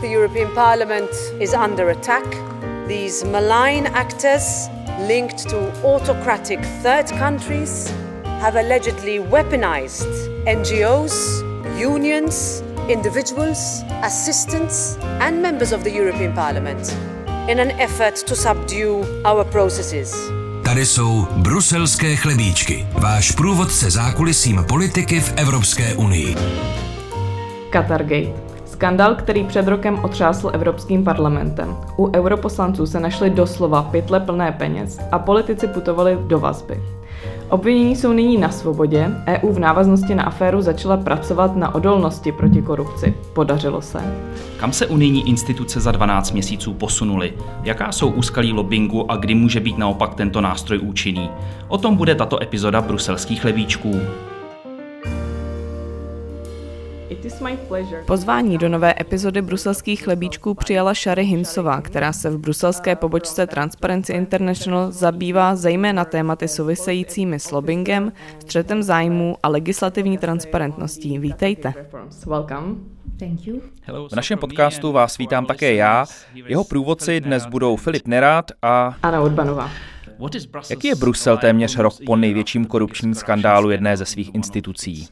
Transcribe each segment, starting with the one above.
The European Parliament is under attack. These malign actors linked to autocratic third countries have allegedly weaponized NGOs, unions, individuals, assistants, and members of the European Parliament in an effort to subdue our processes. Tady jsou bruselské chlebíčky, váš průvodce zákulisím politiky v Evropské unii. Qatargate. Skandál, který před rokem otřásl Evropským parlamentem. U europoslanců se našly doslova pytle plné peněz a politici putovali do vazby. Obvinění jsou nyní na svobodě. EU v návaznosti na aféru začala pracovat na odolnosti proti korupci. Podařilo se. Kam se unijní instituce za 12 měsíců posunuly? Jaká jsou úskalí lobbingu a kdy může být naopak tento nástroj účinný? O tom bude tato epizoda bruselských levíčků. Pozvání do nové epizody bruselských chlebíčků přijala Shary Himsová, která se v bruselské pobočce Transparency International zabývá zejména tématy souvisejícími s lobbyingem, střetem zájmů a legislativní transparentností. Vítejte. V našem podcastu vás vítám také já. Jeho průvodci dnes budou Filip Nerát a Anna Urbanová. Jaký je Brusel téměř rok po největším korupčním skandálu jedné ze svých institucí?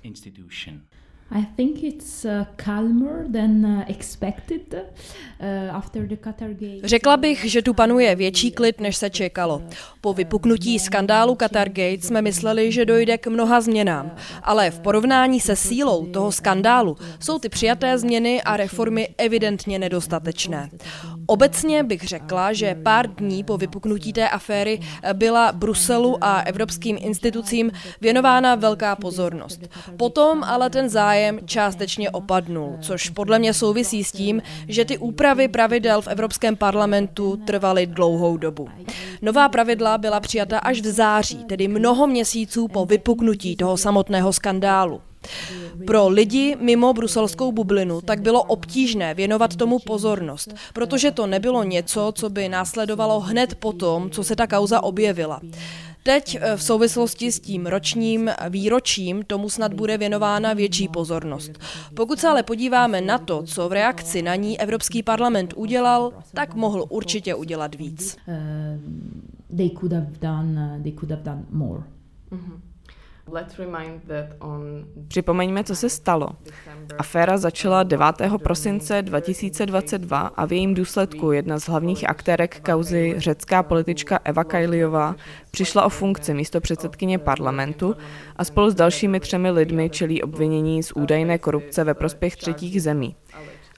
I think it's uh, calmer than uh, expected uh, after the Qatargate. Řekla bych, že tu panuje větší klid, než se čekalo. Po vypuknutí skandálu Qatargate jsme mysleli, že dojde k mnoha změnám, ale v porovnání se sílou toho skandálu jsou ty přijaté změny a reformy evidentně nedostatečné. Obecně bych řekla, že pár dní po vypuknutí té aféry byla Bruselu a evropským institucím věnována velká pozornost. Potom ale ten zájem částečně opadnul, což podle mě souvisí s tím, že ty úpravy pravidel v Evropském parlamentu trvaly dlouhou dobu. Nová pravidla byla přijata až v září, tedy mnoho měsíců po vypuknutí toho samotného skandálu. Pro lidi mimo bruselskou bublinu tak bylo obtížné věnovat tomu pozornost, protože to nebylo něco, co by následovalo hned po tom, co se ta kauza objevila. Teď v souvislosti s tím ročním výročím tomu snad bude věnována větší pozornost. Pokud se ale podíváme na to, co v reakci na ní Evropský parlament udělal, tak mohl určitě udělat víc. Uh, they could have done, uh, they could have done more. Mm-hmm. Připomeňme, co se stalo. Aféra začala 9. prosince 2022 a v jejím důsledku jedna z hlavních aktérek kauzy řecká politička Eva Kajliová přišla o funkci místo předsedkyně parlamentu a spolu s dalšími třemi lidmi čelí obvinění z údajné korupce ve prospěch třetích zemí.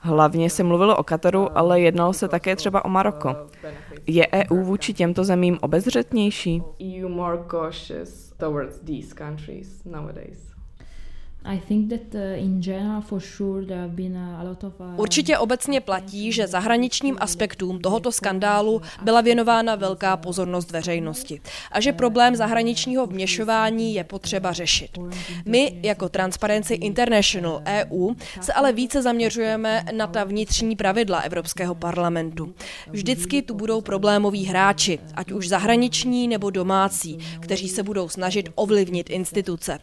Hlavně se mluvilo o Kataru, ale jednalo se také třeba o Maroko. Je EU vůči těmto zemím obezřetnější? EU more cautious towards these countries nowadays. Určitě obecně platí, že zahraničním aspektům tohoto skandálu byla věnována velká pozornost veřejnosti a že problém zahraničního vměšování je potřeba řešit. My jako Transparency International EU se ale více zaměřujeme na ta vnitřní pravidla Evropského parlamentu. Vždycky tu budou problémoví hráči, ať už zahraniční nebo domácí, kteří se budou snažit ovlivnit instituce.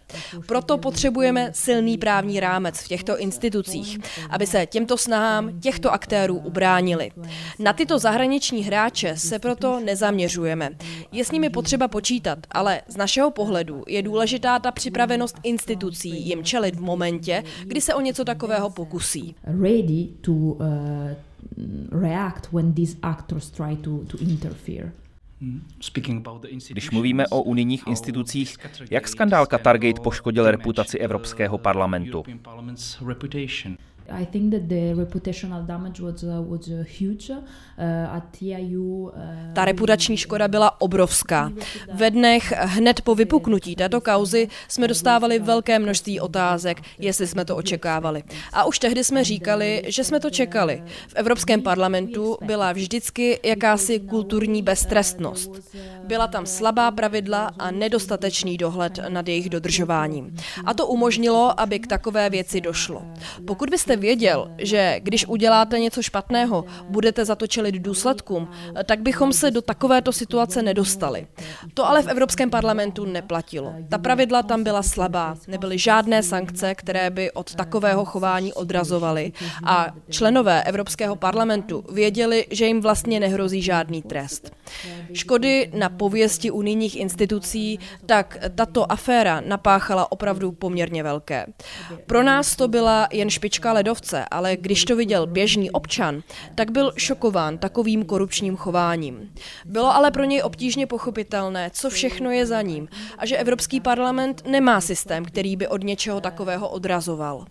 Proto potřebujeme silný právní rámec v těchto institucích, aby se těmto snahám těchto aktérů ubránili. Na tyto zahraniční hráče se proto nezaměřujeme. Je s nimi potřeba počítat, ale z našeho pohledu je důležitá ta připravenost institucí jim čelit v momentě, kdy se o něco takového pokusí. Uh, react when these actors try to, to interfere. Když mluvíme o unijních institucích, jak skandál Qatargate poškodil reputaci Evropského parlamentu? I think that the reputational damage was, uh, was uh, huge uh, at TIU. Ta reputační škoda byla obrovská. Ve dnech hned po vypuknutí této kauzy jsme dostávali velké množství otázek, jestli jsme to očekávali. A už tehdy jsme říkali, že jsme to čekali. V Evropském parlamentu byla vždycky jakási kulturní beztrestnost. Byla tam slabá pravidla a nedostatečný dohled nad jejich dodržováním. A to umožnilo, aby k takové věci došlo. Pokud byste kdybyste věděl, že když uděláte něco špatného, budete za to čelit důsledkům, tak bychom se do takovéto situace nedostali. To ale v Evropském parlamentu neplatilo. Ta pravidla tam byla slabá, nebyly žádné sankce, které by od takového chování odrazovaly a členové Evropského parlamentu věděli, že jim vlastně nehrozí žádný trest. Škody na pověsti unijních institucí, tak tato aféra napáchala opravdu poměrně velké. Pro nás to byla jen špička ledovce, ale když to viděl běžný občan, tak byl šokován takovým korupčním chováním. Bylo ale pro něj obtížně pochopitelné, co všechno je za ním a že Evropský parlament nemá systém, který by od něčeho takového odrazoval.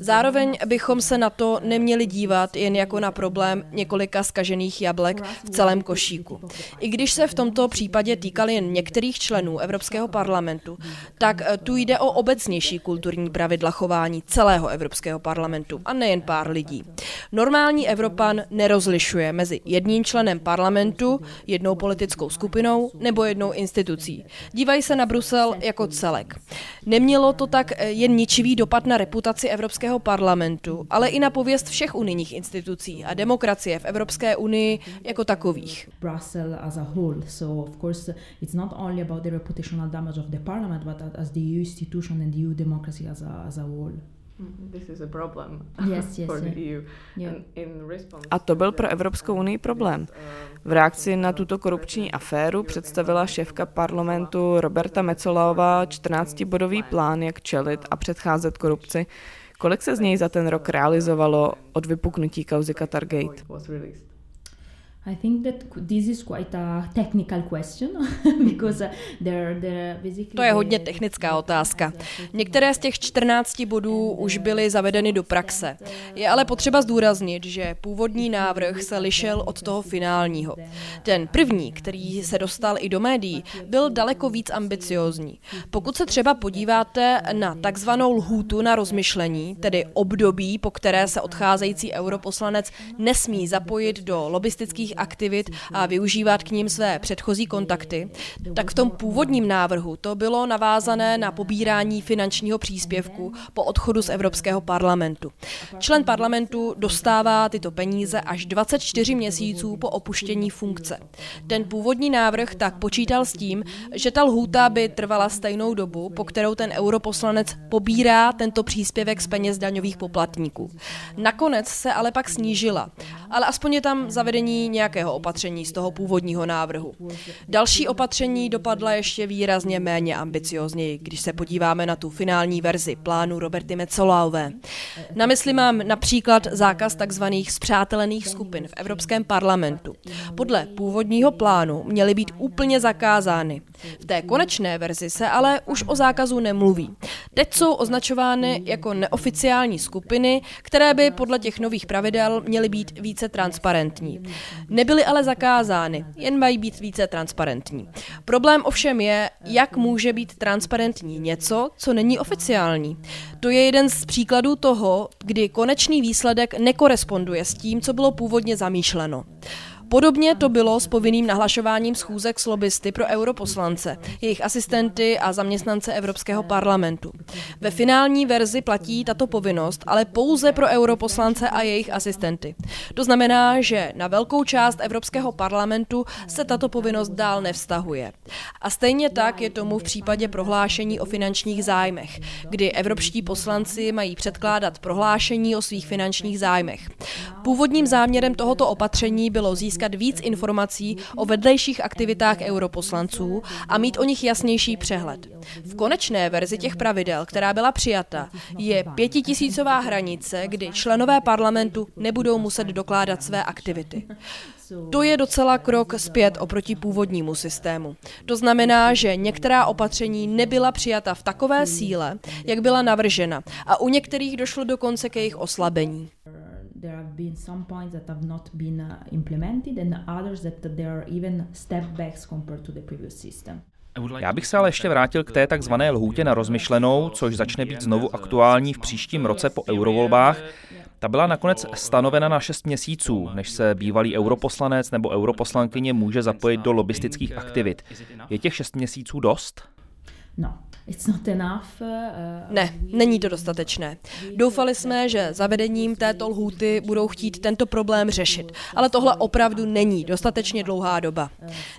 Zároveň bychom se na to neměli dívat jen jako na problém několika skažených jablek v celém košíku. I když se v tomto případě týkali jen některých členů Evropského parlamentu, tak tu jde o obecnější kulturní pravidla chování celého Evropského parlamentu a nejen pár lidí. Normální Evropan nerozlišuje mezi jedním členem parlamentu, jednou politickou skupinou nebo jednou institucí. Dívají se na Brusel jako celek. Nemělo to tak eh, jen ničivý dopad na reputaci Evropského parlamentu, ale i na pověst všech unijních institucí a demokracie v Evropské unii jako takových. Of the parliament, but as the EU institution and EU democracy as a, as a whole. A to byl pro Evropskou unii problém. V reakci na tuto korupční aféru představila šéfka parlamentu Roberta Mecolaová 14-bodový plán, jak čelit a předcházet korupci. Kolik se z něj za ten rok realizovalo od vypuknutí kauzy Qatargate? I think that this is quite a technical question because uh, there, there basically To je hodně technická otázka. Některé z těch 14 bodů už byly zavedeny do praxe. Je ale potřeba zdůraznit, že původní návrh se lišel od toho finálního. Ten první, který se dostal i do médií, byl daleko víc ambiciózní. Pokud se třeba podíváte na takzvanou lhůtu na rozmyšlení, tedy období, po které se odcházející europoslanec nesmí zapojit do lobistických politických aktivit a využívat k ním své předchozí kontakty, tak v tom původním návrhu to bylo navázané na pobírání finančního příspěvku po odchodu z Evropského parlamentu. Člen parlamentu dostává tyto peníze až 24 měsíců po opuštění funkce. Ten původní návrh tak počítal s tím, že ta lhůta by trvala stejnou dobu, po kterou ten europoslanec pobírá tento příspěvek z peněz daňových poplatníků. Nakonec se ale pak snížila, ale aspoň je tam zavedení nějakého opatření z toho původního návrhu. Další opatření dopadla ještě výrazně méně ambiciozněji, když se podíváme na tu finální verzi plánu Roberty Metzolaové. Na mysli mám například zákaz takzvaných zpřátelených skupin v Evropském parlamentu. Podle původního plánu měly být úplně zakázány. V té konečné verzi se ale už o zákazu nemluví. Teď jsou označovány jako neoficiální skupiny, které by podle těch nových pravidel měly být více transparentní. Nebyly ale zakázány, jen mají být více transparentní. Problém ovšem je, jak může být transparentní něco, co není oficiální. To je jeden z příkladů toho, kdy konečný výsledek nekoresponduje s tím, co bylo původně zamýšleno. Podobně to bylo s povinným nahlašováním schůzek s lobbysty pro europoslance, jejich asistenty a zaměstnance Evropského parlamentu. Ve finální verzi platí tato povinnost, ale pouze pro europoslance a jejich asistenty. To znamená, že na velkou část Evropského parlamentu se tato povinnost dál nevztahuje. A stejně tak je tomu v případě prohlášení o finančních zájmech, kdy evropští poslanci mají předkládat prohlášení o svých finančních zájmech. Původním záměrem tohoto opatření bylo získat víc informací o vedlejších aktivitách europoslanců a mít o nich jasnější přehled. V konečné verzi těch pravidel, která byla přijata, je pětitisícová hranice, kdy členové parlamentu nebudou muset dokládat své aktivity. To je docela krok zpět oproti původnímu systému. To znamená, že některá opatření nebyla přijata v takové síle, jak byla navržena, a u některých došlo dokonce ke jejich oslabení there have been some points that have not been uh, implemented and others that there are even step backs compared to the previous system. Já bych se ale ještě vrátil k té takzvané lhůtě na rozmyšlenou, což začne být znovu aktuální v příštím roce po eurovolbách. Ta byla nakonec stanovena na 6 měsíců, než se bývalý europoslanec nebo europoslankyně může zapojit do lobistických aktivit. Je těch 6 měsíců dost? No, Ne, není to dostatečné. Doufali jsme, že zavedením této lhůty budou chtít tento problém řešit, ale tohle opravdu není dostatečně dlouhá doba.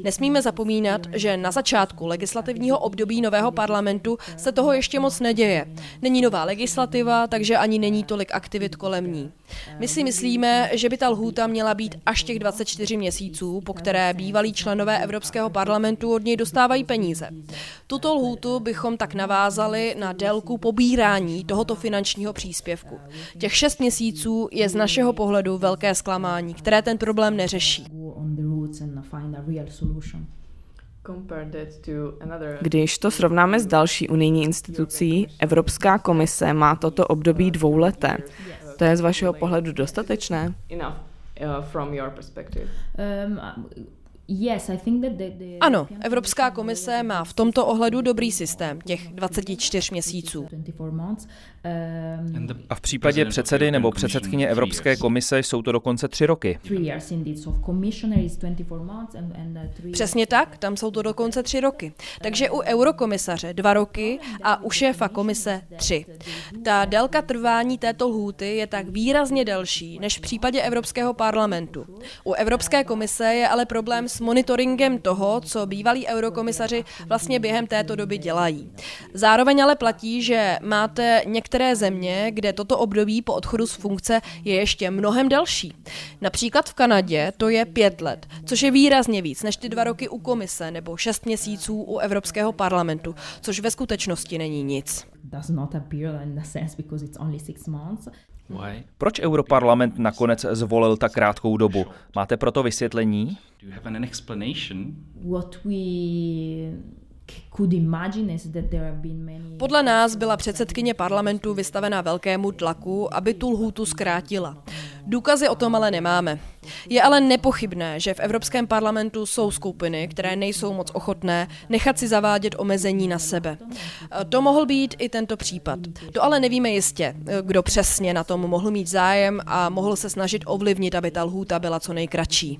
Nesmíme zapomínat, že na začátku legislativního období nového parlamentu se toho ještě moc neděje. Není nová legislativa, takže ani není tolik aktivit kolem ní. My si myslíme, že by ta lhůta měla být až těch 24 měsíců, po které bývalí členové Evropského parlamentu od něj dostávají peníze. Tuto lhůtu bychom tak navázali na délku pobírání tohoto finančního příspěvku. Těch šest měsíců je z našeho pohledu velké zklamání, které ten problém neřeší. Když to srovnáme s další unijní institucí, Evropská komise má toto období dvouleté. To je z vašeho pohledu dostatečné? Ano, Evropská komise má v tomto ohledu dobrý systém, těch 24 měsíců. A v případě předsedy nebo předsedkyně Evropské komise jsou to dokonce tři roky. Přesně tak, tam jsou to dokonce tři roky. Takže u eurokomisaře dva roky a u šéfa komise tři. Ta délka trvání této lhůty je tak výrazně delší než v případě Evropského parlamentu. U Evropské komise je ale problém s monitoringem toho, co bývalí eurokomisaři vlastně během této doby dělají. Zároveň ale platí, že máte některé země, kde toto období po odchodu z funkce je ještě mnohem delší. Například v Kanadě to je pět let, což je výrazně víc než ty dva roky u komise nebo šest měsíců u Evropského parlamentu, což ve skutečnosti není nic. Proč Europarlament nakonec zvolil tak krátkou dobu? Máte proto vysvětlení? Podle nás byla předsedkyně parlamentu vystavena velkému tlaku, aby tu lhůtu zkrátila. Důkazy o tom ale nemáme. Je ale nepochybné, že v Evropském parlamentu jsou skupiny, které nejsou moc ochotné nechat si zavádět omezení na sebe. To mohl být i tento případ. To ale nevíme jistě, kdo přesně na tom mohl mít zájem a mohl se snažit ovlivnit, aby ta lhůta byla co nejkratší.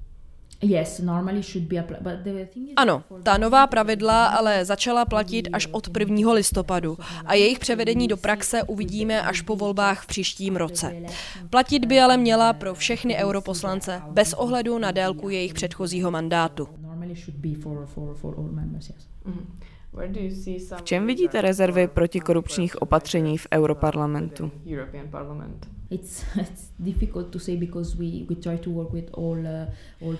Ano, ta nová pravidla ale začala platit až od 1. listopadu a jejich převedení do praxe uvidíme až po volbách v příštím roce. Platit by ale měla pro všechny europoslance bez ohledu na délku jejich předchozího mandátu. V čem vidíte rezervy protikorupčních opatření v Europarlamentu?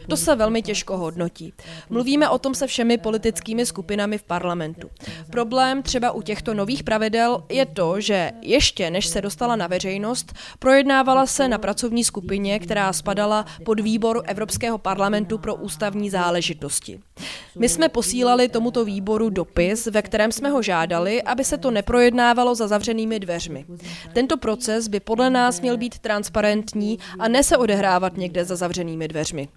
To se velmi těžko hodnotí. Mluvíme o tom se všemi politickými skupinami v parlamentu. Problém třeba u těchto nových pravidel je to, že ještě než se dostala na veřejnost, projednávala se na pracovní skupině, která spadala pod výbor Evropského parlamentu pro ústavní záležitosti. My jsme posílali tomuto výboru dopis, ve kterém jsme ho žádali, aby se to neprojednávalo za zavřenými dveřmi. Tento proces by podle nás měl být transparentní a ne se odehrávat někde za zavřenými dveřmi.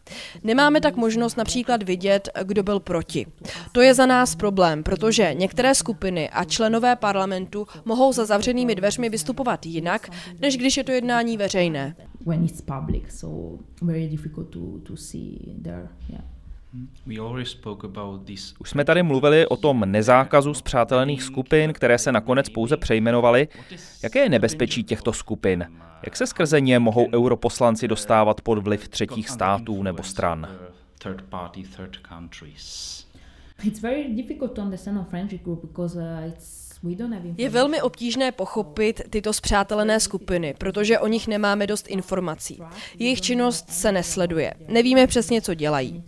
Nemáme tak možnost například vidět, kdo byl proti. To je za nás problém, protože některé skupiny a členové parlamentu mohou za zavřenými dveřmi vystupovat jinak, než když je to jednání veřejné. When it's public, so very difficult to, to see there. Yeah. Už jsme tady mluvili o tom nezákazu zpřátelených skupin, které se nakonec pouze přejmenovaly. Jaké je nebezpečí těchto skupin? Jak se skrze ně mohou europoslanci dostávat pod vliv třetích států nebo stran? It's very difficult to understand a friendship group because uh, it's je velmi obtížné pochopit tyto zpřátelené skupiny, protože o nich nemáme dost informací. Jejich činnost se nesleduje. Nevíme přesně, co dělají.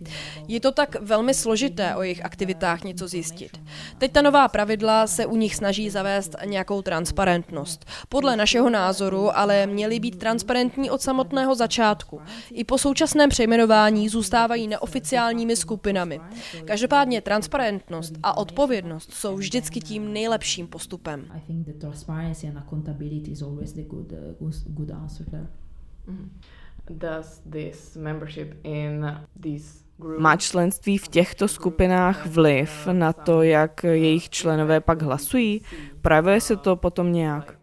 Je to tak velmi složité o jejich aktivitách něco zjistit. Teď ta nová pravidla se u nich snaží zavést nějakou transparentnost. Podle našeho názoru ale měly být transparentní od samotného začátku. I po současném přejmenování zůstávají neoficiálními skupinami. Každopádně transparentnost a odpovědnost jsou vždycky tím nejlepším tím postupem. Does this membership in these má členství v těchto skupinách vliv na to, jak jejich členové pak hlasují? Projevuje se to potom nějak?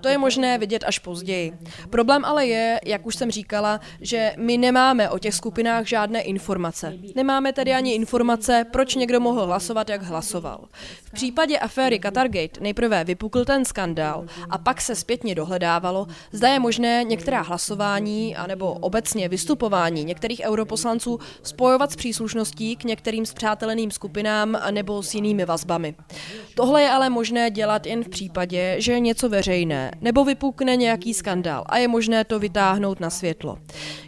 To je možné vidět až později. Problém ale je, jak už jsem říkala, že my nemáme o těch skupinách žádné informace. Nemáme tedy ani informace, proč někdo mohl hlasovat, jak hlasoval. V případě aféry Qatargate nejprve vypukl ten skandál a pak se zpětně dohledávalo, zda je možné některá hlasování anebo obecně vystupování některých europoslanců spojovat s příslušností k některým spřáteleným skupinám nebo s jinými vazbami. Tohle je ale možné dělat jen v případě, že je něco veřejné nebo vypukne nějaký skandál a je možné to vytáhnout na světlo.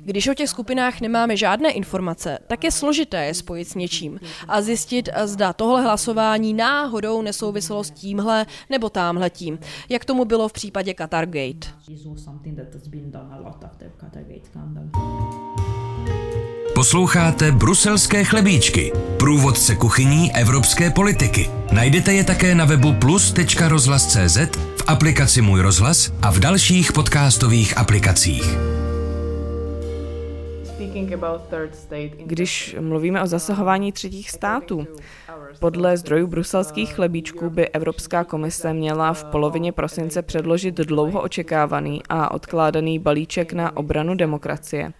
Když o těch skupinách nemáme žádné informace, tak je složité je spojit s něčím a zjistit, zda tohle hlasování náhodou nesouviselo s tímhle nebo támhle tím, jak tomu bylo v případě Qatargate. Posloucháte Bruselské chlebíčky, průvodce kuchyní evropské politiky. Najdete je také na webu plus.rozhlas.cz, v aplikaci Můj rozhlas a v dalších podcastových aplikacích. Když mluvíme o zasahování třetích států, podle zdrojů bruselských chlebíčků by Evropská komise měla v polovině prosince předložit dlouho očekávaný a odkládaný balíček na obranu demokracie.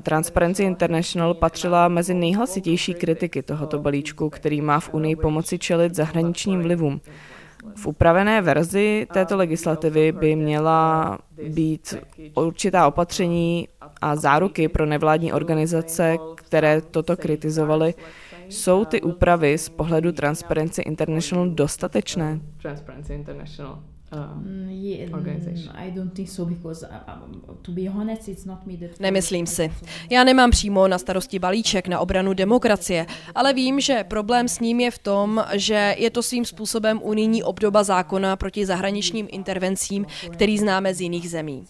Transparency International patřila mezi nejhlasitější kritiky tohoto balíčku, který má v Unii pomoci čelit zahraničním vlivům. V upravené verzi této legislativy by měla být určitá opatření a záruky pro nevládní organizace, které toto kritizovaly. Jsou ty úpravy z pohledu Transparency International dostatečné? Transparency International Nemyslím si. Já nemám přímo na starosti balíček na obranu demokracie, ale vím, že problém s ním je v tom, že je to svým způsobem unijní obdoba zákona proti zahraničním intervencím, který známe z jiných zemí.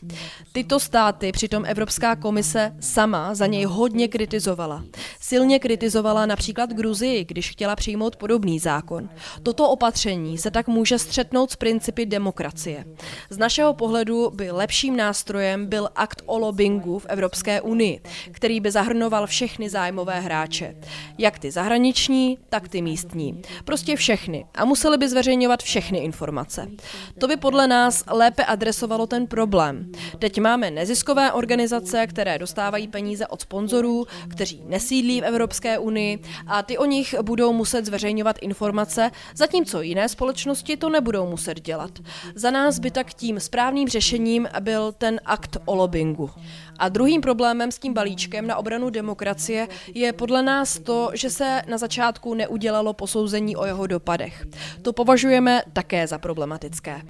Tyto státy přitom Evropská komise sama za něj hodně kritizovala. Silně kritizovala například Gruzii, když chtěla přijmout podobný zákon. Toto opatření se tak může střetnout s principy demokracie demokracie. Z našeho pohledu by lepším nástrojem byl akt o lobbingu v Evropské unii, který by zahrnoval všechny zájmové hráče. Jak ty zahraniční, tak ty místní. Prostě všechny. A museli by zveřejňovat všechny informace. To by podle nás lépe adresovalo ten problém. Teď máme neziskové organizace, které dostávají peníze od sponzorů, kteří nesídlí v Evropské unii a ty o nich budou muset zveřejňovat informace, zatímco jiné společnosti to nebudou muset dělat. Za nás by tak tím správným řešením byl ten akt o lobbingu. A druhým problémem s tím balíčkem na obranu demokracie je podle nás to, že se na začátku neudělalo posouzení o jeho dopadech. To považujeme také za problematické.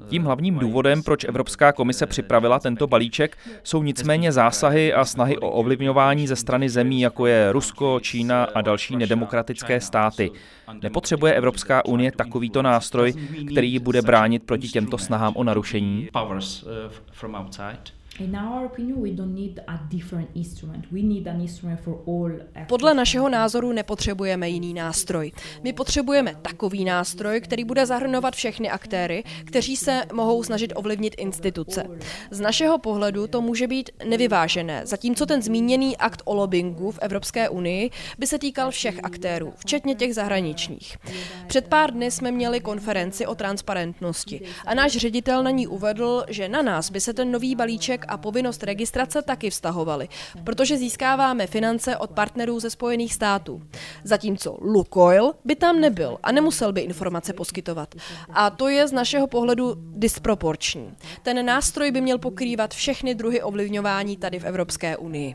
Uh, Tím hlavním důvodem, proč Evropská komise připravila tento balíček, jsou nicméně zásahy a snahy o ovlivňování ze strany zemí, jako je Rusko, Čína a další nedemokratické státy. Nepotřebuje Evropská unie takovýto nástroj, který ji bude bránit proti těmto snahám o narušení? Podle našeho názoru nepotřebujeme jiný nástroj. My potřebujeme takový nástroj, který bude zahrnovat všechny aktéry, kteří se mohou snažit ovlivnit instituce. Z našeho pohledu to může být nevyvážené, zatímco ten zmíněný akt o lobbingu v Evropské unii by se týkal všech aktérů, včetně těch zahraničních. Před pár dny jsme měli konferenci o transparentnosti a náš ředitel na ní uvedl, že na nás by se ten nový balíček a povinnost registrace taky vztahovaly, protože získáváme finance od partnerů ze Spojených států. Zatímco Lukoil by tam nebyl a nemusel by informace poskytovat. A to je z našeho pohledu disproporční. Ten nástroj by měl pokrývat všechny druhy ovlivňování tady v Evropské unii.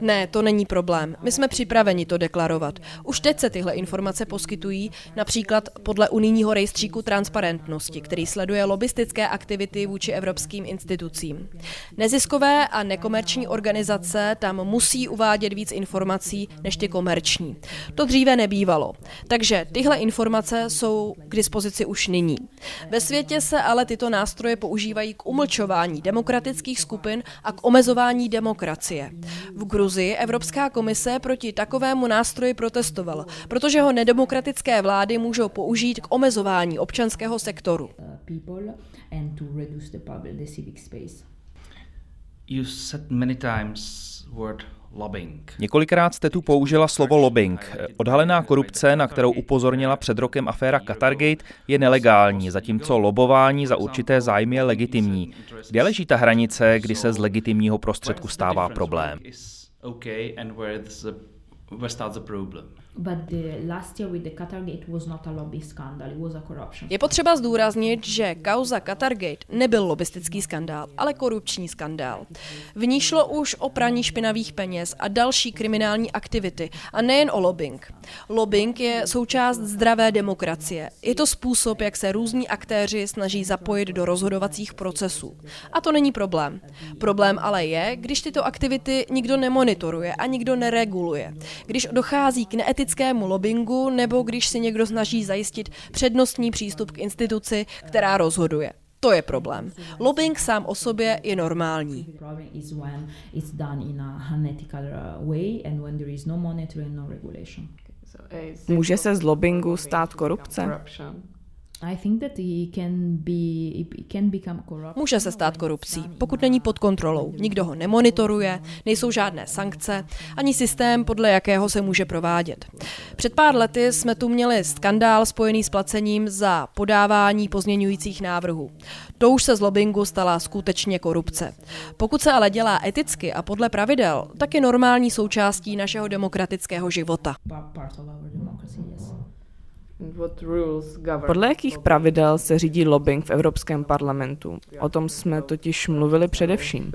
Ne, to není problém. My jsme připraveni to deklarovat. Už teď se tyhle informace poskytují, například podle unijního rejstříku transparentnosti, který sleduje lobistické aktivity vůči evropským institucím. Neziskové a nekomerční organizace tam musí uvádět víc informací než ty komerční. To dříve nebývalo. Takže tyhle informace jsou k dispozici už nyní. Ve světě se ale tyto nástroje používají k umlčování demokratických skupin a k omezování demokracie. V Gruzii Evropská komise proti takovému nástroji protestovala, protože ho nedemokratické vlády můžou použít k omezování občanského sektoru. uh. You said many times word lobbying. Několikrát jste tu použila slovo lobbying. Odhalená korupce, na kterou upozornila před rokem aféra Qatargate, je nelegální, zatímco lobování za určité zájmy je legitimní. Kde leží ta hranice, kdy se z legitimního prostředku stává problém? But the last year with the Qatargate was not a lobby scandal; it was a corruption. Je potřeba zdůraznit, že kauza Qatargate nebyl lobistický skandál, ale korupční skandál. V ní šlo už o praní špinavých peněz a další kriminální aktivity, a nejen o lobbying. Lobbying je součást zdravé demokracie. Je to způsob, jak se různí aktéři snaží zapojit do rozhodovacích procesů. A to není problém. Problém ale je, když tyto aktivity nikdo nemonitoruje a nikdo nereguluje. Když dochází k neetickému lobbingu nebo když si někdo snaží zajistit přednostní přístup k instituci, která rozhoduje. To je problém. Lobbying sám o sobě je normální. Uh, no no. Může se z lobbingu stát korupce? I think that it can be it can become corrupt. Může se stát korupcí, pokud není pod kontrolou. Nikdo ho nemonitoruje, nejsou žádné sankce, ani systém, podle jakého se může provádět. Před pár lety jsme tu měli skandál spojený s placením za podávání pozměňujících návrhů. To už se z lobbingu stala skutečně korupce. Pokud se ale dělá eticky a podle pravidel, tak je normální součástí našeho demokratického života. pa- part of our democracy. Yes. Podle jakých pravidel se řídí lobbying v Evropském parlamentu? O tom jsme totiž mluvili především.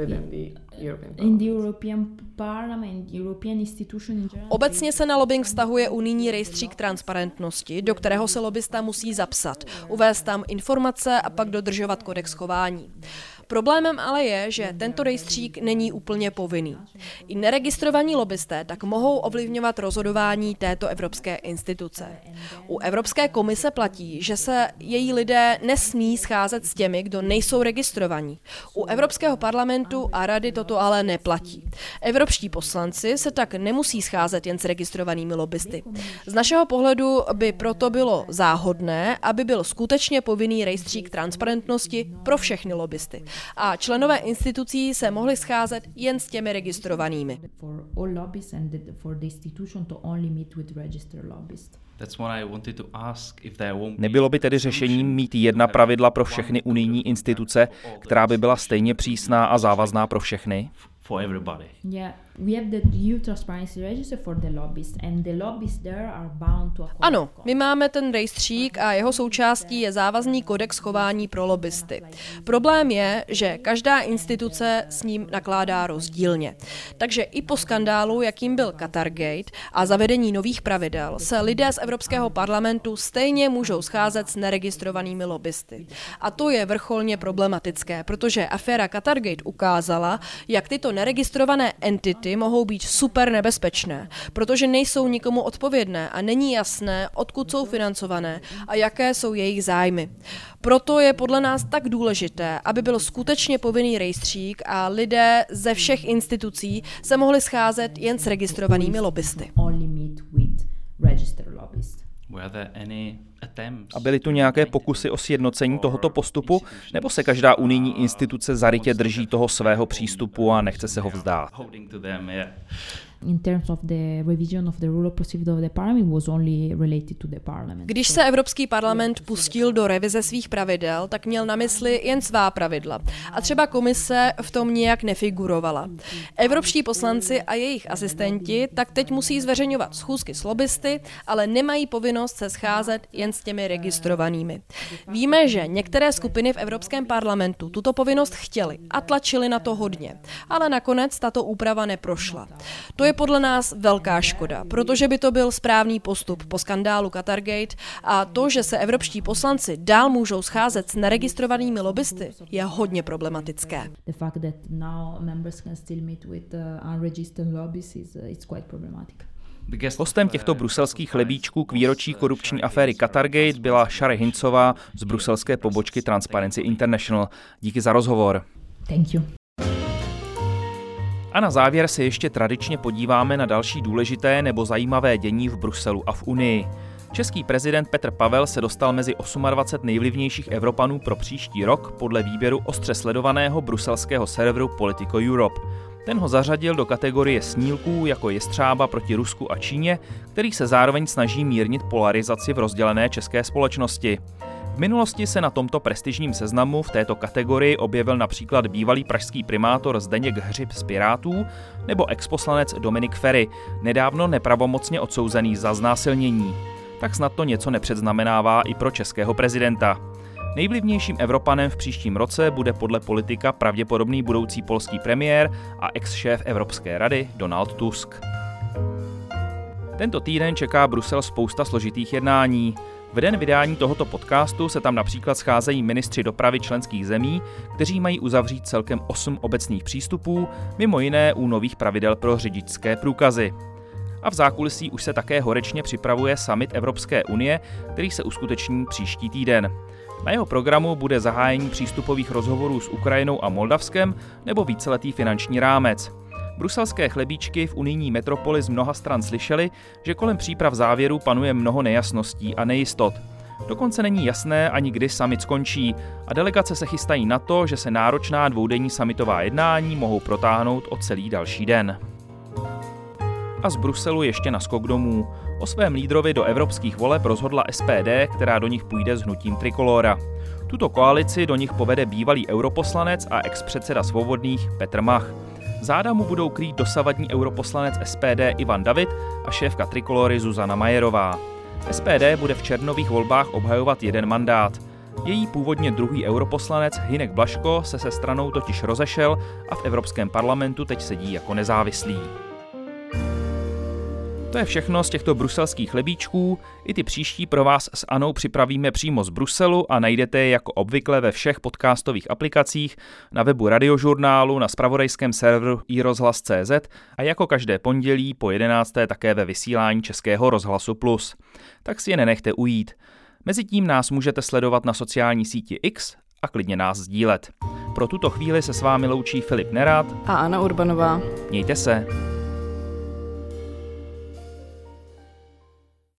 Obecně se na lobbying vztahuje unijní rejstřík transparentnosti, do kterého se lobbysta musí zapsat, uvést tam informace a pak dodržovat kodex chování. Problémem ale je, že tento rejstřík není úplně povinný. I neregistrovaní lobbysté tak mohou ovlivňovat rozhodování této evropské instituce. U Evropské komise platí, že se její lidé nesmí scházet s těmi, kdo nejsou registrovaní. U Evropského parlamentu a rady toto ale neplatí. Evropští poslanci se tak nemusí scházet jen s registrovanými lobbysty. Z našeho pohledu by proto bylo záhodné, aby byl skutečně povinný rejstřík transparentnosti pro všechny lobbysty. A členové institucí se mohli scházet jen s těmi registrovanými. Nebylo by tedy řešením mít jedna pravidla pro všechny unijní instituce, která by byla stejně přísná a závazná pro všechny? Yeah, we have the EU transparency register for the lobbyists, and the lobbyists there are bound to a code Ano, my máme ten rejstřík a jeho součástí je závazný kodex chování pro lobbysty. Problém je, že každá instituce s ním nakládá rozdílně. Takže i po skandálu, jakým byl Qatargate a zavedení nových pravidel, se lidé z Evropského parlamentu stejně můžou scházet s neregistrovanými lobbysty. A to je vrcholně problematické, protože aféra Qatargate ukázala, jak tyto neregistrované entity mohou být super nebezpečné, protože nejsou nikomu odpovědné a není jasné, odkud jsou financované a jaké jsou jejich zájmy. Proto je podle nás tak důležité, aby byl skutečně povinný rejstřík a lidé ze všech institucí se mohli scházet jen s registrovanými lobbysty. Were there any? A byly tu nějaké pokusy o sjednocení tohoto postupu, nebo se každá unijní instituce zarytě drží toho svého přístupu a nechce se ho vzdát? Když se Evropský parlament pustil do revize svých pravidel, tak měl na mysli jen svá pravidla. A třeba komise v tom nijak nefigurovala. Evropští poslanci a jejich asistenti tak teď musí zveřejňovat schůzky s lobbysty, ale nemají povinnost se scházet jen s těmi registrovanými. Víme, že některé skupiny v Evropském parlamentu tuto povinnost chtěly a tlačili na to hodně, ale nakonec tato úprava neprošla. To je podle nás velká škoda, protože by to byl správný postup po skandálu Qatargate a to, že se evropští poslanci dál můžou scházet s neregistrovanými lobbysty, je hodně problematické. Uh, uh. Hostem těchto bruselských lebíčků k výročí korupční aféry Qatargate byla Shari Hincová z bruselské pobočky Transparency International. Díky za rozhovor. Thank you. A na závěr se ještě tradičně podíváme na další důležité nebo zajímavé dění v Bruselu a v Unii. Český prezident Petr Pavel se dostal mezi 28 nejvlivnějších Evropanů pro příští rok podle výběru ostře sledovaného bruselského serveru Politico Europe. Ten ho zařadil do kategorie snílků jako jestřába proti Rusku a Číně, který se zároveň snaží mírnit polarizaci v rozdělené české společnosti. V minulosti se na tomto prestižním seznamu v této kategorii objevil například bývalý pražský primátor Zdeněk Hřib z Pirátů nebo exposlanec Dominik Ferry, nedávno nepravomocně odsouzený za znásilnění. Tak snad to něco nepředznamenává i pro českého prezidenta. Nejvlivnějším Evropanem v příštím roce bude podle politika pravděpodobný budoucí polský premiér a ex-šéf Evropské rady Donald Tusk. Tento týden čeká Brusel spousta složitých jednání. V den vydání tohoto podcastu se tam například scházejí ministři dopravy členských zemí, kteří mají uzavřít celkem 8 obecných přístupů, mimo jiné u nových pravidel pro řidičské průkazy. A v zákulisí už se také horečně připravuje summit Evropské unie, který se uskuteční příští týden. Na jeho programu bude zahájení přístupových rozhovorů s Ukrajinou a Moldavskem nebo víceletý finanční rámec. Bruselské chlebíčky v unijní metropoli z mnoha stran slyšeli, že kolem příprav závěru panuje mnoho nejasností a nejistot. Dokonce není jasné ani kdy summit skončí a delegace se chystají na to, že se náročná dvoudenní summitová jednání mohou protáhnout o celý další den. A z Bruselu ještě na skok domů. O svém lídrovi do evropských voleb rozhodla SPD, která do nich půjde s hnutím Trikolora. Tuto koalici do nich povede bývalý europoslanec a ex-předseda svobodných Petr Mach. Záda mu budou krýt dosavadní europoslanec SPD Ivan David a šéfka Trikolory Zuzana Majerová. SPD bude v černových volbách obhajovat jeden mandát. Její původně druhý europoslanec Hinek Blaško se se stranou totiž rozešel a v Evropském parlamentu teď sedí jako nezávislý. To je všechno z těchto bruselských lebíčků. I ty příští pro vás s Anou připravíme přímo z Bruselu a najdete je jako obvykle ve všech podcastových aplikacích, na webu radiožurnálu, na spravodajském serveru iRozhlas.cz a jako každé pondělí po 11. také ve vysílání Českého rozhlasu Plus. Tak si je nenechte ujít. Mezitím nás můžete sledovat na sociální síti X a klidně nás sdílet. Pro tuto chvíli se s vámi loučí Filip Nerad a Anna Urbanová. Mějte se.